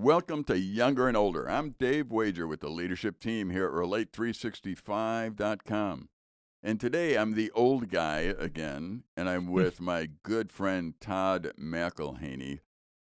Welcome to Younger and Older. I'm Dave Wager with the leadership team here at Relate365.com. And today I'm the old guy again, and I'm hmm. with my good friend Todd McElhaney,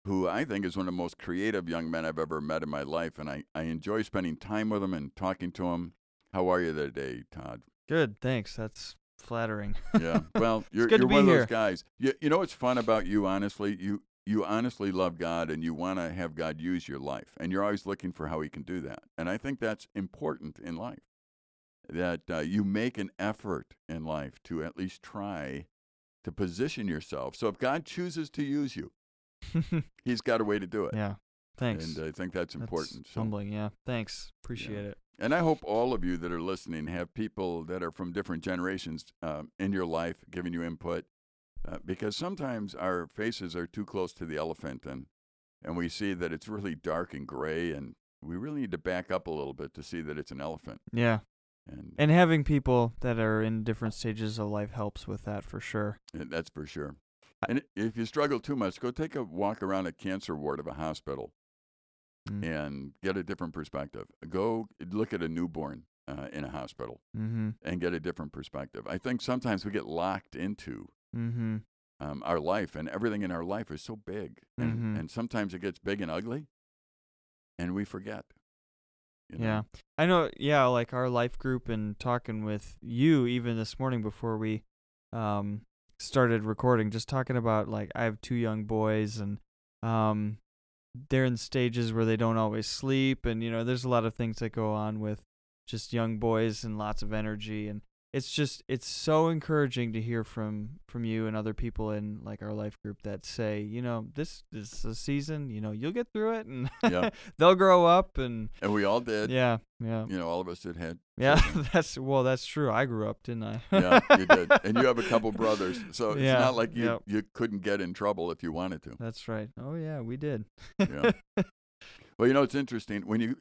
who I think is one of the most creative young men I've ever met in my life. And I, I enjoy spending time with him and talking to him. How are you today, Todd? Good, thanks. That's flattering. Yeah. Well, you're, you're one of those guys. You, you know what's fun about you, honestly? You you honestly love God and you want to have God use your life. And you're always looking for how he can do that. And I think that's important in life. That uh, you make an effort in life to at least try to position yourself. So if God chooses to use you, he's got a way to do it. yeah, thanks. And I think that's That's important. So- humbling. Yeah, thanks. Appreciate it. and I hope all of you that are listening have people that are from different generations um, in your life giving you input, uh, because sometimes our faces are too close to the elephant, and and we see that it's really dark and gray, and we really need to back up a little bit to see that it's an elephant. Yeah, And, and having people that are in different stages of life helps with that for sure. that's for sure. And if you struggle too much, go take a walk around a cancer ward of a hospital Mm. and get a different perspective. Go look at a newborn uh, in a hospital. Mm-hmm. and get a different perspective. I think sometimes we get locked into Mm-hmm. um, our life, and everything in our life is so big, and, Mhm. and sometimes it gets big and ugly, and we forget. you know? Yeah, I know. Yeah, like our life group and talking with you even this morning before we um started recording, just talking about like I have two young boys and um they're in stages where they don't always sleep and you know there's a lot of things that go on with just young boys and lots of energy and it's just it's so encouraging to hear from from you and other people in like our life group that say you know this, this is a season you know you'll get through it and Yeah. they'll grow up and And we all did. yeah, yeah, You know, all of us did had. yeah. that's well, that's true. I grew up, didn't I? yeah, you did. And you have a couple brothers, so it's Yeah, not like you you couldn't get in trouble if you wanted to. That's right. Oh yeah, we did. Yeah. Well, you know, it's interesting when you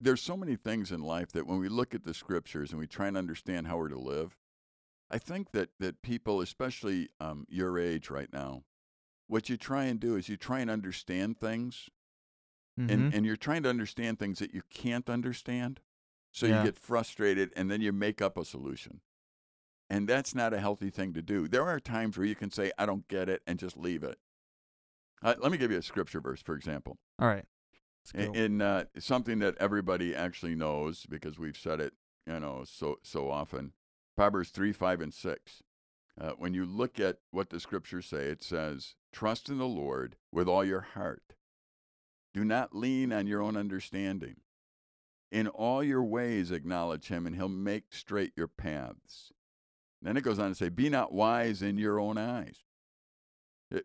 there's so many things in life that when we look at the scriptures and we try and understand how we're to live, I think that that people, especially um, your age right now, what you try and do is you try and understand things, Mhm. and and you're trying to understand things that you can't understand, so Yeah. you get frustrated and then you make up a solution. And that's not a healthy thing to do. There are times where you can say, I don't get it, and just leave it. Uh, let me give you a scripture verse, for example. All right. In, in uh, something that everybody actually knows because we've said it, you know, so so often. Proverbs three, five, and six. Uh, when you look at what the scriptures say, it says, "Trust in the Lord with all your heart. Do not lean on your own understanding. In all your ways acknowledge Him, and He'll make straight your paths." Then it goes on to say, "Be not wise in your own eyes.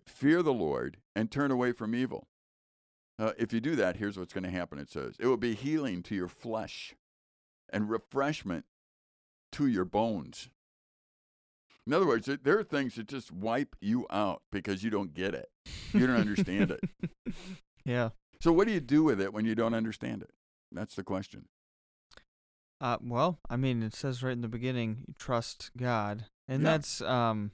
Fear the Lord and turn away from evil." Uh, if you do that, here's what's going to happen. It says, It will be healing to your flesh and refreshment to your bones. In other words, there- are things that just wipe you out because you don't get it. You don't understand it. yeah. So, what do you do with it when you don't understand it? That's the question. Uh, well, I mean, it says right in the beginning, you trust God, and Yeah. that's um,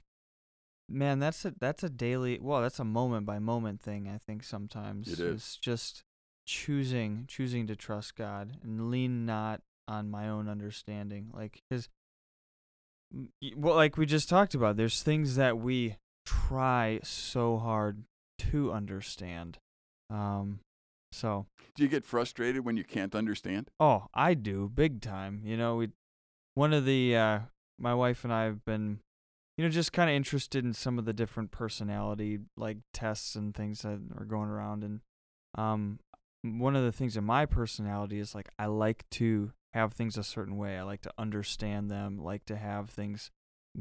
man, that's a that's a daily. Well, that's a moment by moment thing. I think sometimes It is. It's just choosing choosing to trust God and lean not on my own understanding, like because. Well, like we just talked about, there's things that we try so hard to understand. Um, so Do you get frustrated when you can't understand? Oh, I do big time. You know, we one of the uh my wife and I have been you know just kind of interested in some of the different personality like tests and things that are going around and um one of the things in my personality is like I like to have things a certain way. I like to understand them, like to have things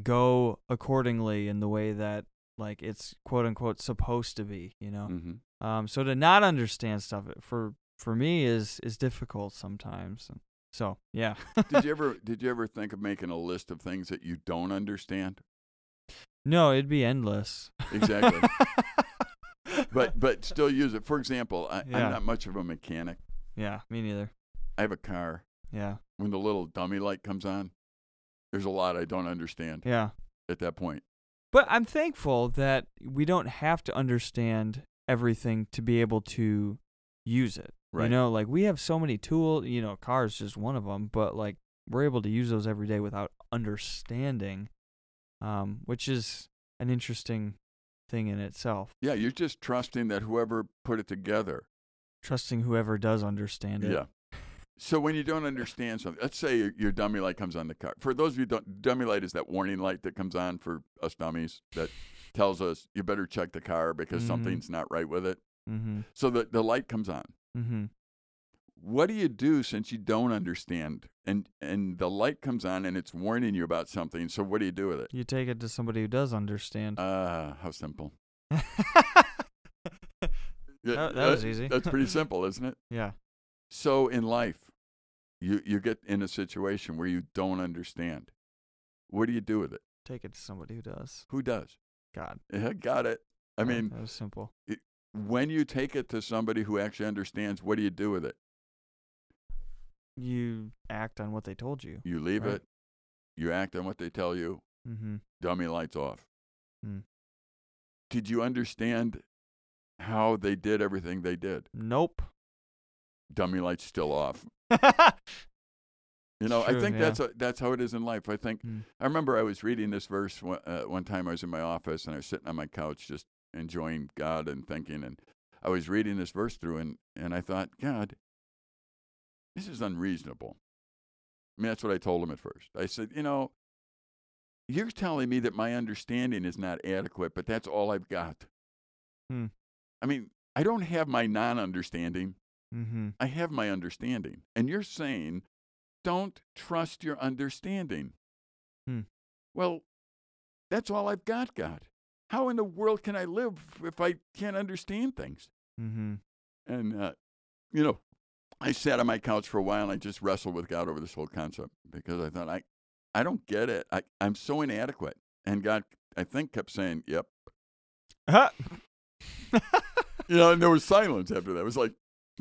go accordingly in the way that like it's quote unquote supposed to be, you know. Mm-hmm. Um, so to not understand stuff for for me is is difficult sometimes. So yeah. did you ever did you ever think of making a list of things that you don't understand? No, it'd be endless. Exactly. but but still use it. For example, I, Yeah. I'm not much of a mechanic. yeah, me neither. I have a car. Yeah, When the little dummy light comes on, there's a lot I don't understand yeah. at that point. But I'm thankful that we don't have to understand everything to be able to use it. Right. You know, like we have so many tools, you know, cars just one of them, but like we're able to use those every day without understanding um which is an interesting thing in itself. Yeah, you're just trusting that whoever put it together. Trusting whoever does understand it. Yeah. So when you don't understand something, let's say your, your dummy light comes on the car. For those of you don't, dummy light is that warning light that comes on for us dummies that tells us you better check the car because Mhm. something's not right with it. Mhm. So the, the light comes on. Mhm. What do you do since you don't understand and and the light comes on and it's warning you about something? So what do you do with it? You take it to somebody who does understand. Ah, how simple. Yeah, That- that was easy. That's pretty simple, isn't it? yeah. So in life, you you get in a situation where you don't understand. What do you do with it? Take it to somebody who does. Who does? God. Yeah, got it. I mean, that was simple. when you take it to somebody who actually understands, what do you do with it? You act on what they told you. You leave Right. it. You act on what they tell you. Mm-hmm. Dummy lights off. Hmm. Did you understand how they did everything they did? Nope. Dummy lights still off. You know, I think yeah. that's a, that's how it is in life. I think Mm. I remember I was reading this verse one, uh, one time. I was in my office and I was sitting on my couch just enjoying God and thinking. And I was reading this verse through, and, and I thought, God, this is unreasonable. I mean, that's what I told him at first. I said, you know, you're telling me that my understanding is not adequate, but that's all I've got. Hmm. I mean, I don't have my non understanding. Mm-hmm. I have my understanding. And you're saying, don't trust your understanding. Hmm. Well, that's all I've got, God. How in the world can I live if I can't understand things? Mm-hmm. And, uh, you know, I sat on my couch for a while and I just wrestled with God over this whole concept because I thought, I, I don't get it. I, I'm so inadequate. And God, I think, kept saying, yep. Huh? you know, and there was silence after that. It was like,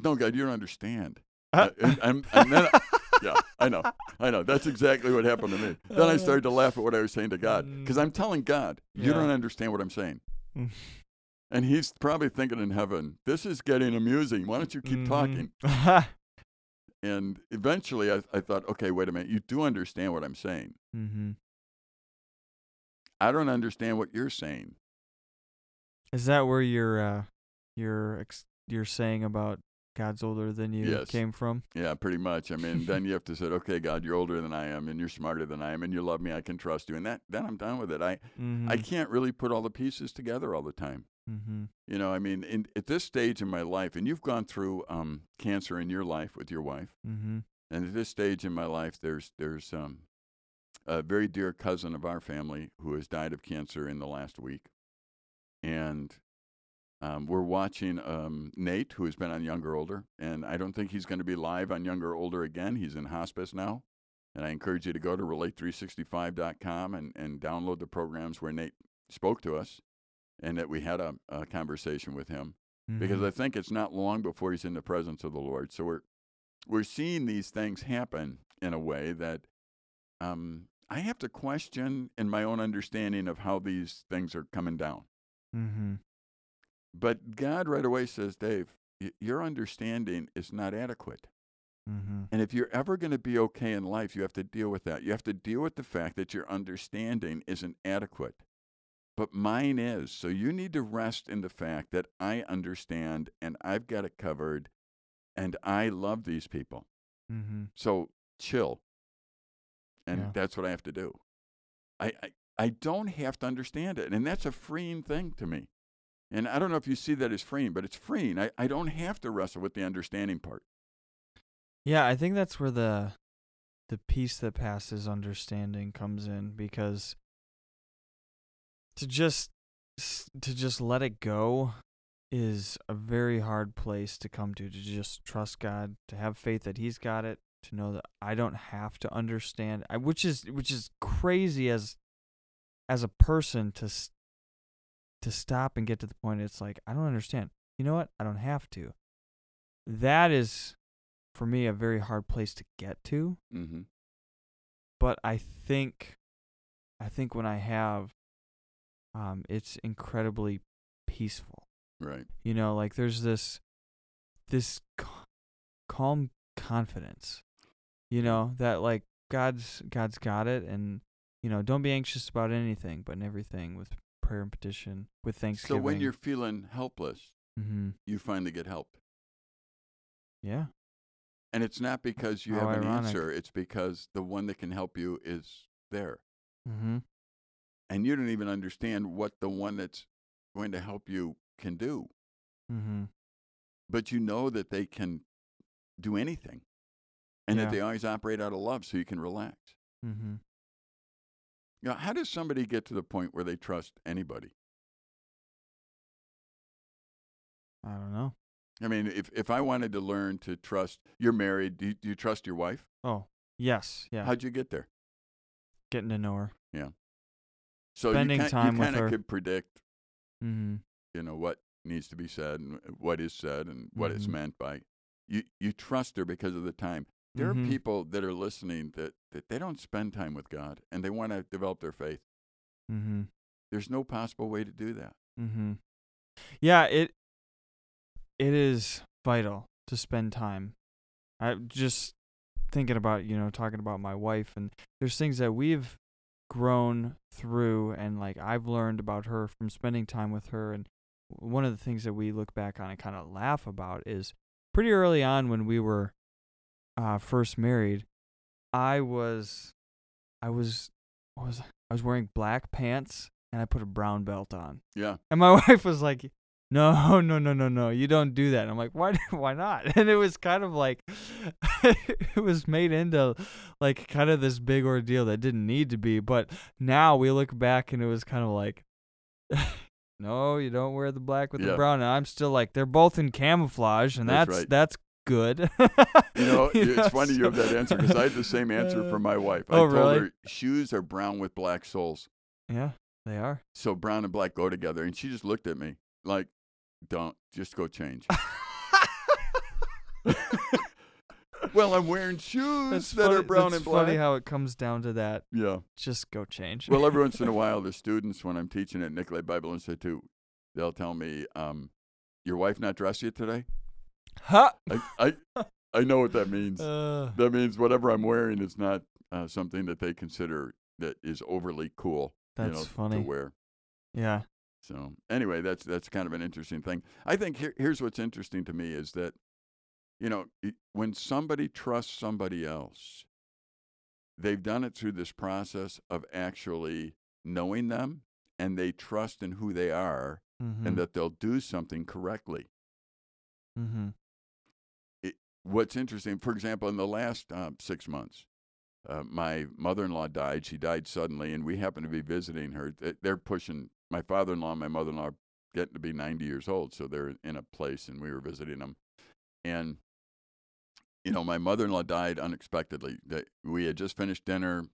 no, God, you don't understand. Uh, and, and, then, yeah, I know, I know. That's exactly what happened to me. Then I started to laugh at what I was saying to God because I'm telling God, you Yeah. don't understand what I'm saying. And he's probably thinking in heaven, this is getting amusing. Why don't you keep talking? talking? And eventually I, I thought, okay, wait a minute. You do understand what I'm saying. mm-hmm. I don't understand what you're saying. Is that where your uh, your ex- your saying about God's older than you Yes. came from? Yeah, pretty much. I mean, then you have to say, okay, God, you're older than I am, and you're smarter than I am, and you love me. I can trust you, and that then I'm done with it. I Mm-hmm. I can't really put all the pieces together all the time. Mm-hmm. You know, I mean, in, at this stage in my life, and you've gone through um, cancer in your life with your wife, Mm-hmm. and at this stage in my life, there's there's um, a very dear cousin of our family who has died of cancer in the last week, and um, we're watching um, Nate, who has been on Younger Older, and I don't think he's going to be live on Younger Older again. He's in hospice now, and I encourage you to go to relate365.com and and download the programs where Nate spoke to us, and that we had a, a conversation with him because Mm-hmm. I think it's not long before he's in the presence of the Lord. So we're we're seeing these things happen in a way that um, I have to question in my own understanding of how these things are coming down. mm-hmm. But God right away says, Dave, y- your understanding is not adequate. Mm-hmm. And if you're ever going to be okay in life, you have to deal with that. You have to deal with the fact that your understanding isn't adequate. But mine is. So you need to rest in the fact that I understand and I've got it covered and I love these people. Mm-hmm. So chill. And Yeah. that's what I have to do. I, I, I don't have to understand it. And that's a freeing thing to me. And I don't know if you see that as freeing, but it's freeing. I, I don't have to wrestle with the understanding part. Yeah, I think that's where the the peace that passes understanding comes in because to just to just let it go is a very hard place to come to to just trust God, to have faith that he's got it, to know that I don't have to understand. I, which is which is crazy as as a person to to stop and get to the point it's like I don't understand. You know what? I don't have to. That is for me a very hard place to get to Mm-hmm. but i think i think when i have um it's incredibly peaceful Right. you know like there's this this calm confidence. You know that like God's God's got it, and you know don't be anxious about anything, but in everything with prayer and petition, with thanksgiving. So when you're feeling helpless, mm-hmm. you finally get help. yeah, And it's not because you How have an answer, it's because the one that can help you is there. mm-hmm. And you don't even understand what the one that's going to help you can do. Mm-hmm. But you know that they can do anything and Yeah. that they always operate out of love so you can relax. Mm-hmm. You know, how does somebody get to the point where they trust anybody? I don't know. I mean, if, if I wanted to learn to trust, you're married, do you, do you trust your wife? Oh, yes, yeah. How'd you get there? Getting to know her. So Spending you, time you with kind of her. could predict, Mm-hmm. you know, what needs to be said and what is said and what it's Mhm. meant by. You you trust her because of the time. There Mhm. are people that are listening that, that they don't spend time with God and they want to develop their faith. Mm-hmm. There's no possible way to do that. Mm-hmm. Yeah, it it is vital to spend time. I just thinking about, you know, talking about my wife and there's things that we've grown through and like I've learned about her from spending time with her and one of the things that we look back on and kind of laugh about is pretty early on when we were uh first married, I was I was what was I? I was wearing black pants and I put a brown belt on. Yeah. And my wife was like, "No, no, no, no, no. You don't do that." And I'm like, "Why? Why not?" And it was kind of like, it was made into like kind of this big ordeal that didn't need to be. But now we look back and it was kind of like, "No, you don't wear the black with Yeah. the brown." And I'm still like, they're both in camouflage, and That's that's right. that's good. You know, You it's funny you have that answer because I had the same answer uh, for my wife. I oh, told really? her shoes are brown with black soles. Yeah, they are. So brown and black go together. And she just looked at me like, don't, just go change. well, I'm wearing shoes That's that funny, are brown and black. funny how it comes down to that. yeah. Just go change. Well, every once in a while, the students, when I'm teaching at Nicolay Bible Institute, they'll tell me, um, your wife not dress you today? Huh? I, I, I know what that means. Uh, that means whatever I'm wearing is not uh, something that they consider that is overly cool. you That's know, funny. to wear. yeah. So anyway, that's that's kind of an interesting thing. I think here, here's what's interesting to me is that, you know, when somebody trusts somebody else, they've done it through this process of actually knowing them, and they trust in who they are, Mm-hmm. and that they'll do something correctly. mm-hmm. what's interesting, for example, in the last um, six months, uh, my mother-in-law died. She died suddenly, and we happened to be visiting her. They're pushing my father-in-law and my mother-in-law are getting to be 90 years old, so they're in a place, and we were visiting them. And you know, my mother-in-law died unexpectedly. We had just finished dinner,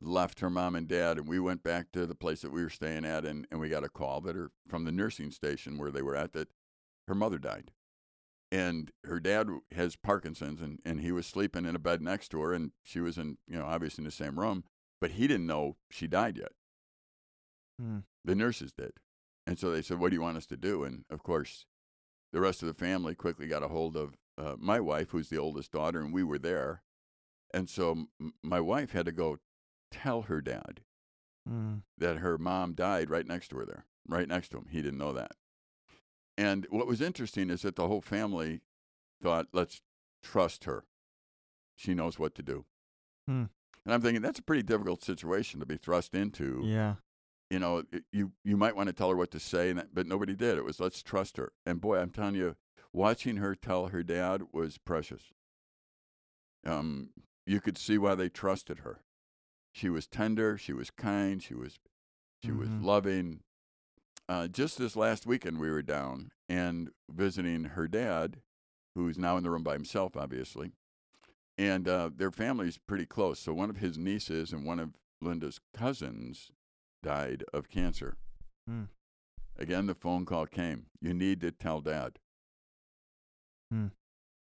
left her mom and dad, and we went back to the place that we were staying at, and, and we got a call that her from the nursing station where they were at that her mother died and her dad has Parkinson's, and, and he was sleeping in a bed next to her, and she was in, you know, obviously in the same room, but he didn't know she died yet. Mm. The nurses did. And so they said, What do you want us to do? And of course, the rest of the family quickly got a hold of uh, my wife, who's the oldest daughter, and we were there. And so m- my wife had to go tell her dad Mm. that her mom died right next to her there, right next to him. He didn't know that. And what was interesting is that the whole family thought, let's trust her. She knows what to do. Hmm. And I'm thinking that's a pretty difficult situation to be thrust into. Yeah. You know, you you might want to tell her what to say, and that, but nobody did. It was let's trust her. And boy, I'm telling you, watching her tell her dad was precious. Um, you could see why they trusted her. She was tender. She was kind. She was she was Mhm. loving. Uh, just this last weekend, we were down and visiting her dad, who's now in the room by himself, obviously. And uh, their family's pretty close. So one of his nieces and one of Linda's cousins died of cancer. Hmm. Again, the phone call came. You need to tell dad. Hmm.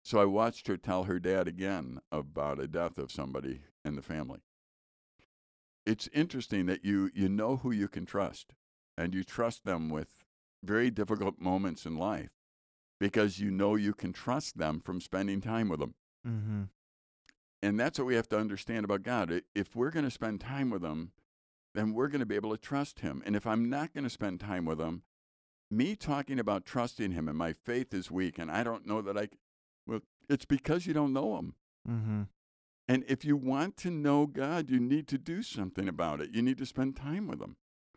So I watched her tell her dad again about a death of somebody in the family. It's interesting that you, you know who you can trust, and you trust them with very difficult moments in life because you know you can trust them from spending time with them. Mm-hmm. And that's what we have to understand about God. If we're going to spend time with Him, then we're going to be able to trust Him. And if I'm not going to spend time with Him, me talking about trusting Him and my faith is weak and I don't know that I, well, it's because you don't know Him. Mm-hmm. And if you want to know God, you need to do something about it. You need to spend time with Him.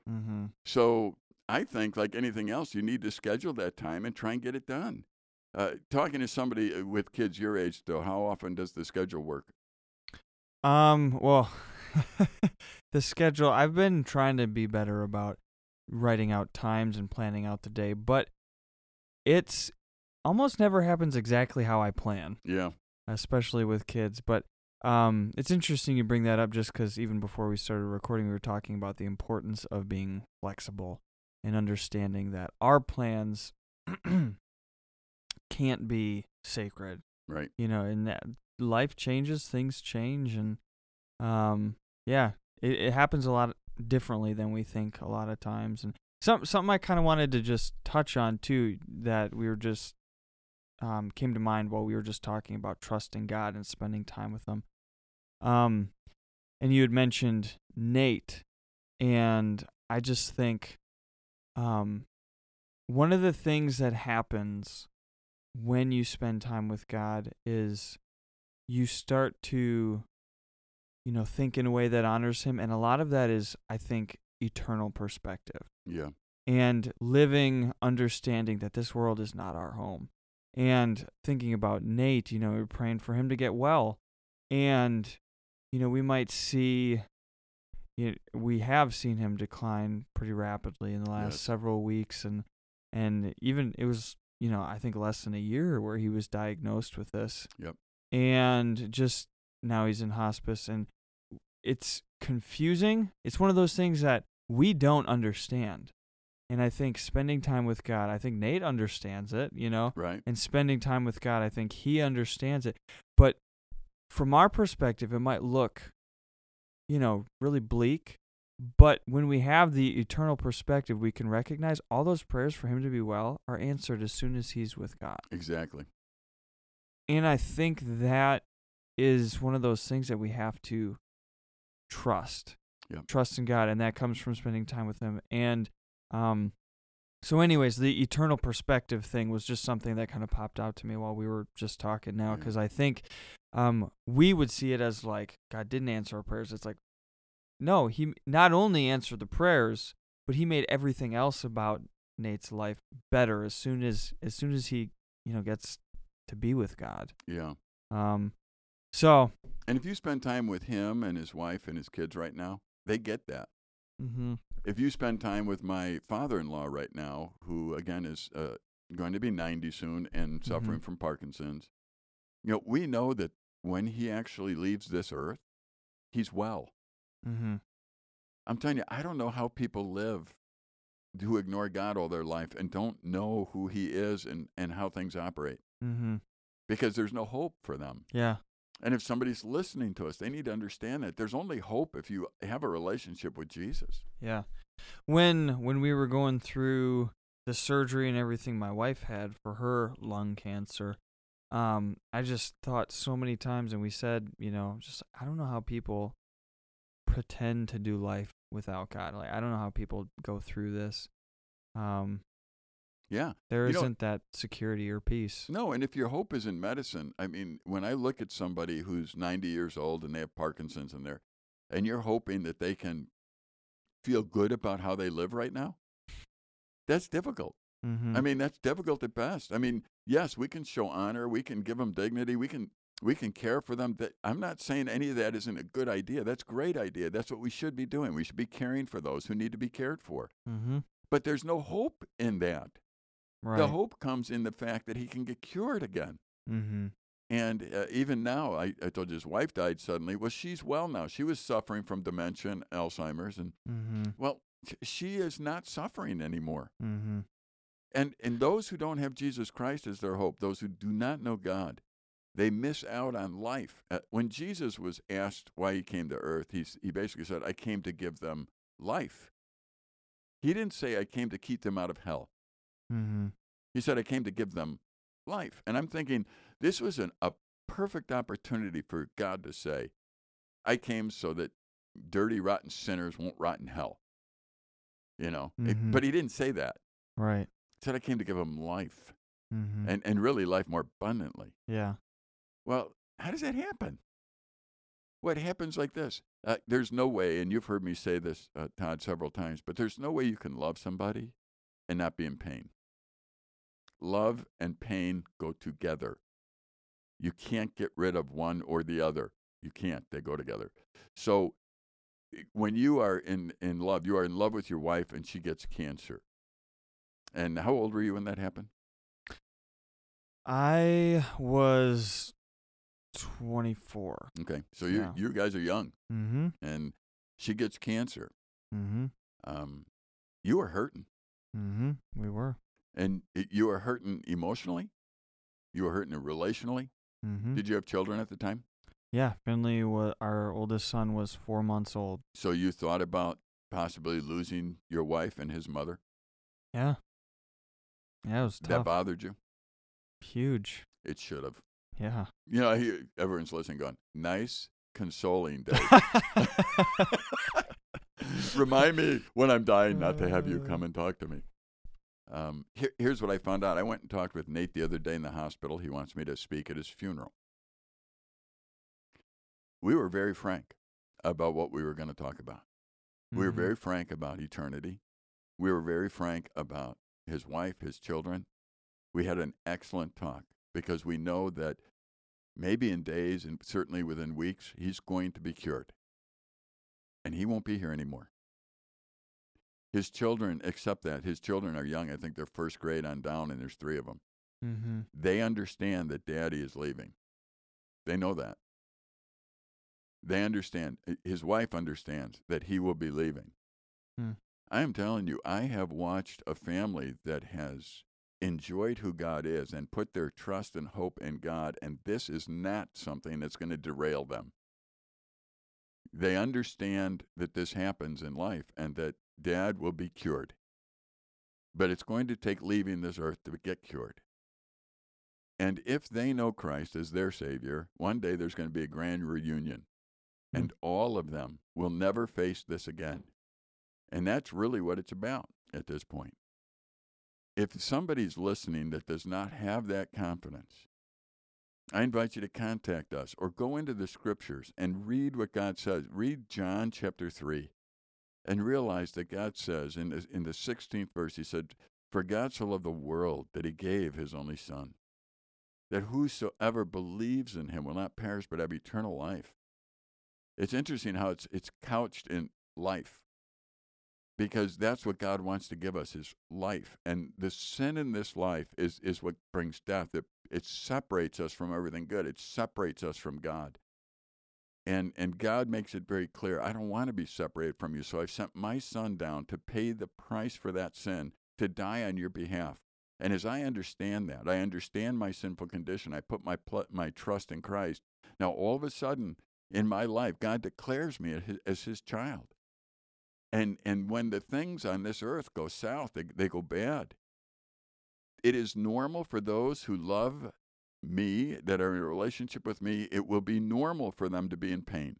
Mm-hmm. So I think, like anything else, you need to schedule that time and try and get it done. Uh, talking to somebody uh, with kids your age, though, how often does the schedule work? Um, well, the schedule, I've been trying to be better about writing out times and planning out the day, but it's almost never happens exactly how I plan, Yeah, especially with kids. But um, it's interesting you bring that up just because even before we started recording, we were talking about the importance of being flexible and understanding that our plans can't be sacred right. you know and that life changes things change and um yeah it, it happens a lot differently than we think a lot of times and some something i kind of wanted to just touch on too that we were just um came to mind while we were just talking about trusting god and spending time with him. Um and you had mentioned nate and i just think um one of the things that happens when you spend time with God is you start to you know think in a way that honors him and a lot of that is I think eternal perspective Yeah, and living understanding that this world is not our home and thinking about Nate you know we're praying for him to get well and you know we might see you know, we have seen him decline pretty rapidly in the last Yes. several weeks and and even it was you know I think less than a year where he was diagnosed with this Yep. and just now he's in hospice and it's confusing it's one of those things that we don't understand and I think spending time with God I think Nate understands it you know right. and spending time with God, I think he understands it. But from our perspective, it might look, you know, really bleak. But when we have the eternal perspective, we can recognize all those prayers for him to be well are answered as soon as he's with God. Exactly. And I think that is one of those things that we have to trust. Yeah. Trust in God. And that comes from spending time with him. And um so anyways, the eternal perspective thing was just something that kind of popped out to me while we were just talking now because I think um we would see it as like God didn't answer our prayers. It's like no, he not only answered the prayers, but he made everything else about Nate's life better as soon as as soon as he, you know, gets to be with God. Yeah. Um so, And if you spend time with him and his wife and his kids right now, they get that. mhm. If you spend time with my father in law right now, who again is uh, going to be 90 soon and suffering from Parkinson's, you know, we know that when he actually leaves this earth, he's well. Mm-hmm. I'm telling you, I don't know how people live who ignore God all their life and don't know who he is and, and how things operate Mhm. because there's no hope for them. Yeah. And if somebody's listening to us, they need to understand that there's only hope if you have a relationship with Jesus. Yeah. When when we were going through the surgery and everything my wife had for her lung cancer, um, I just thought so many times and we said, you know, just I don't know how people pretend to do life without God. Like I don't know how people go through this. Um, Yeah. there You not that security or peace. No, and if your hope is in medicine, I mean, when I look at somebody who's 90 years old and they have Parkinson's and they're, and you're hoping that they can feel good about how they live right now, that's difficult. Mm-hmm. I mean, that's difficult at best. I mean, yes, we can show honor, we can give them dignity, we can we can care for them. That I'm not saying any of that isn't a good idea. That's a great idea. That's what we should be doing. We should be caring for those who need to be cared for. mm-hmm. But there's no hope in that. Right. The hope comes in the fact that he can get cured again. mm-hmm. And uh, even now, I, I told you his wife died suddenly. Well, she's well now. She was suffering from dementia and Alzheimer's. And, Mm-hmm. well, she is not suffering anymore. Mm-hmm. And, and those who don't have Jesus Christ as their hope, those who do not know God, they miss out on life. Uh, when Jesus was asked why he came to earth, he's, he basically said, I came to give them life. He didn't say, I came to keep them out of hell. Mm-hmm. He said, I came to give them life. And I'm thinking this was an, a perfect opportunity for God to say, I came so that dirty, rotten sinners won't rot in hell. You know, It- Mhm. but he didn't say that. Right. He said, I came to give them life Mm-hmm. and, and really life more abundantly. yeah. Well, how does that happen? What happens like this? Uh, there's no way, and you've heard me say this, uh, Todd, several times, but there's no way you can love somebody and not be in pain. Love and pain go together. You can't get rid of one or the other. You can't. They go together. So when you are in, in love, you are in love with your wife and she gets cancer. And how old were you when that happened? I was 24. Okay. So you, Yeah. you guys are young Mm-hmm. and she gets cancer. Mm-hmm. um, you were hurting, Mm-hmm. We were. and it, you were hurting emotionally. You were hurting relationally. Mm-hmm. Did you have children at the time? Yeah. Finley, wa- our oldest son, was four months old. So you thought about possibly losing your wife and his mother. Yeah. Yeah, it was That bothered you. Huge. It should have. Yeah. You know, everyone's listening, going, "Nice, consoling day." Remind me when I'm dying not to have you come and talk to me. Um, here, here's what I found out. I went and talked with Nate the other day in the hospital. He wants me to speak at his funeral. We were very frank about what we were going to talk about. We were Mhm. very frank about eternity. We were very frank about his wife, his children. We had an excellent talk because we know that maybe in days and certainly within weeks, he's going to be cured. And he won't be here anymore. His children accept that. His children are young. I think they're first grade on down, and there's three of them. Mm-hmm. They understand that daddy is leaving. They know that. They understand. His wife understands that he will be leaving. Hmm. I am telling you, I have watched a family that has enjoyed who God is and put their trust and hope in God, and this is not something that's going to derail them. They understand that this happens in life and that dad will be cured. But it's going to take leaving this earth to get cured. And if they know Christ as their Savior, one day there's going to be a grand reunion. Hmm. And all of them will never face this again. And that's really what it's about at this point. If somebody's listening that does not have that confidence, I invite you to contact us or go into the scriptures and read what God says. Read John chapter 3 and realize that God says in the, in the 16th verse, He said, For God so loved the world that He gave His only Son, that whosoever believes in Him will not perish but have eternal life. It's interesting how it's, it's couched in life because that's what God wants to give us is life. And the sin in this life is, is what brings death. It, it separates us from everything good. It separates us from God. And and God makes it very clear, I don't want to be separated from you. So I've sent my son down to pay the price for that sin, to die on your behalf. And as I understand that, I understand my sinful condition. I put my pl- my trust in Christ. Now all of a sudden in my life, God declares me as his, as his child. And and when the things on this earth go south, they, they go bad. It is normal for those who love me, that are in a relationship with me, it will be normal for them to be in pain.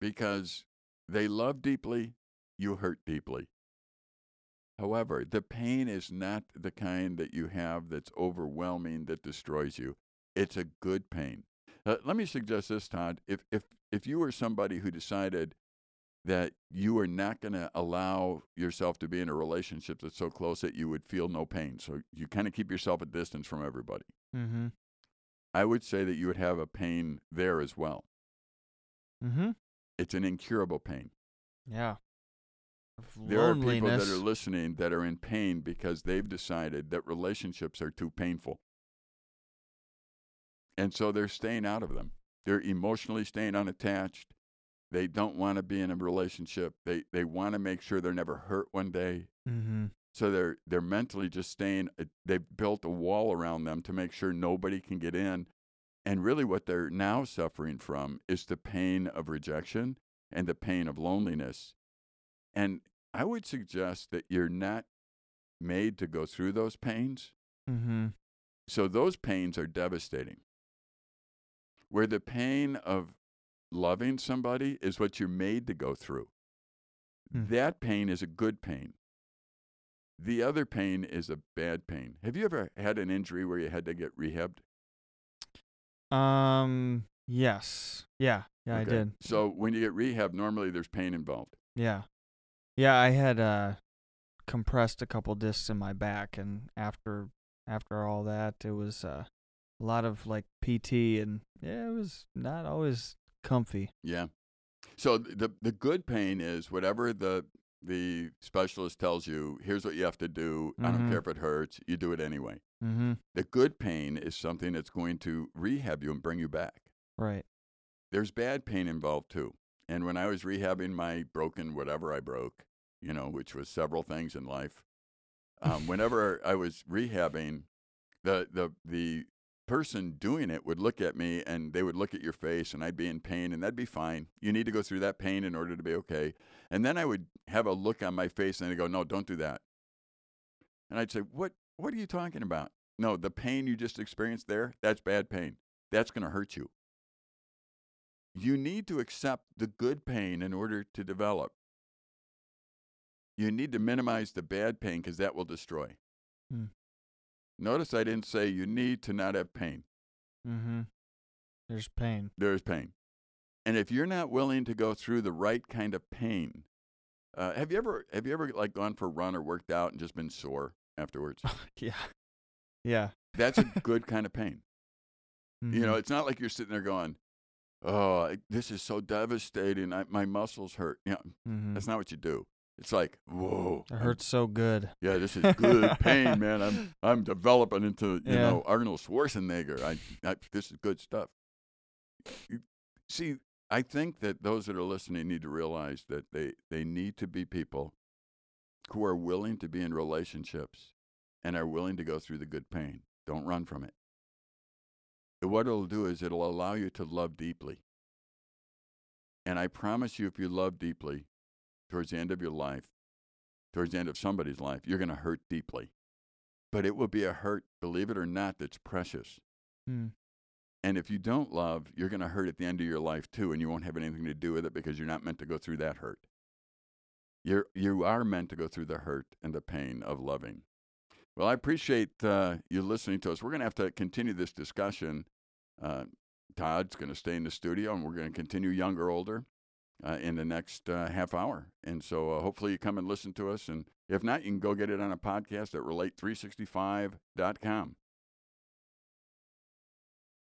Because they love deeply, you hurt deeply. However, the pain is not the kind that you have that's overwhelming, that destroys you. It's a good pain. Uh, let me suggest this, Todd. If, if, if you were somebody who decided that you are not going to allow yourself to be in a relationship that's so close that you would feel no pain, so you kind of keep yourself a distance from everybody, Mm-hmm. I would say that you would have a pain there as well. Mm-hmm. It's an incurable pain. Yeah. There are people that are listening that are in pain because they've decided that relationships are too painful. And so they're staying out of them. They're emotionally staying unattached. They don't want to be in a relationship. They they want to make sure they're never hurt one day. Mm-hmm. So they're they're mentally just staying. They've built a wall around them to make sure nobody can get in. And really, what they're now suffering from is the pain of rejection and the pain of loneliness. And I would suggest that you're not made to go through those pains. Mm-hmm. So those pains are devastating. Where the pain of loving somebody is what you're made to go through. Hmm. That pain is a good pain. The other pain is a bad pain. Have you ever had an injury where you had to get rehabbed? Um. Yes. Yeah. Yeah, I did. So when you get rehab, normally there's pain involved. Yeah. Yeah, I had uh compressed a couple discs in my back and after after all that it was uh, a lot of like PT and yeah, it was not always comfy. Yeah. So the the good pain is whatever the the specialist tells you. Here's what you have to do. I don't care if it hurts. You do it anyway. Mm-hmm. The good pain is something that's going to rehab you and bring you back. Right. There's bad pain involved too. And when I was rehabbing my broken whatever I broke, you know, which was several things in life, um, whenever I was rehabbing, the the the person doing it would look at me and they would look at your face and I'd be in pain and that'd be fine. You need to go through that pain in order to be okay. And then I would have a look on my face and they'd go, "No, don't do that." And I'd say, "What what are you talking about?" No, the pain you just experienced there, that's bad pain. That's going to hurt you. You need to accept the good pain in order to develop. You need to minimize the bad pain because that will destroy. Hmm. Notice I didn't say you need to not have pain. Mm-hmm. There's pain. There is pain. And if you're not willing to go through the right kind of pain, uh, have you ever have you ever like gone for a run or worked out and just been sore afterwards? yeah. Yeah. That's a good kind of pain. You know, Mhm. it's not like you're sitting there going, "Oh, this is so devastating. I, my muscles hurt." Yeah, Mhm. that's not what you do. It's like, "Whoa, It I'm- hurts so good. Yeah, this is good pain, man. I'm I'm developing into you Yeah. know Arnold Schwarzenegger. I, I this is good stuff. See, I think that those that are listening need to realize that they they need to be people who are willing to be in relationships and are willing to go through the good pain. Don't run from it. What it'll do is it'll allow you to love deeply. And I promise you, if you love deeply, towards the end of your life, towards the end of somebody's life, you're going to hurt deeply. But it will be a hurt, believe it or not, that's precious. Mm. And if you don't love, you're going to hurt at the end of your life too, and you won't have anything to do with it because you're not meant to go through that hurt. You're, you are meant to go through the hurt and the pain of loving. Well, I appreciate uh, you listening to us. We're going to have to continue this discussion. Uh, Todd's going to stay in the studio, and we're going to continue younger, older uh, in the next uh, half hour. And so uh, hopefully you come and listen to us. And if not, you can go get it on a podcast at relate365.com.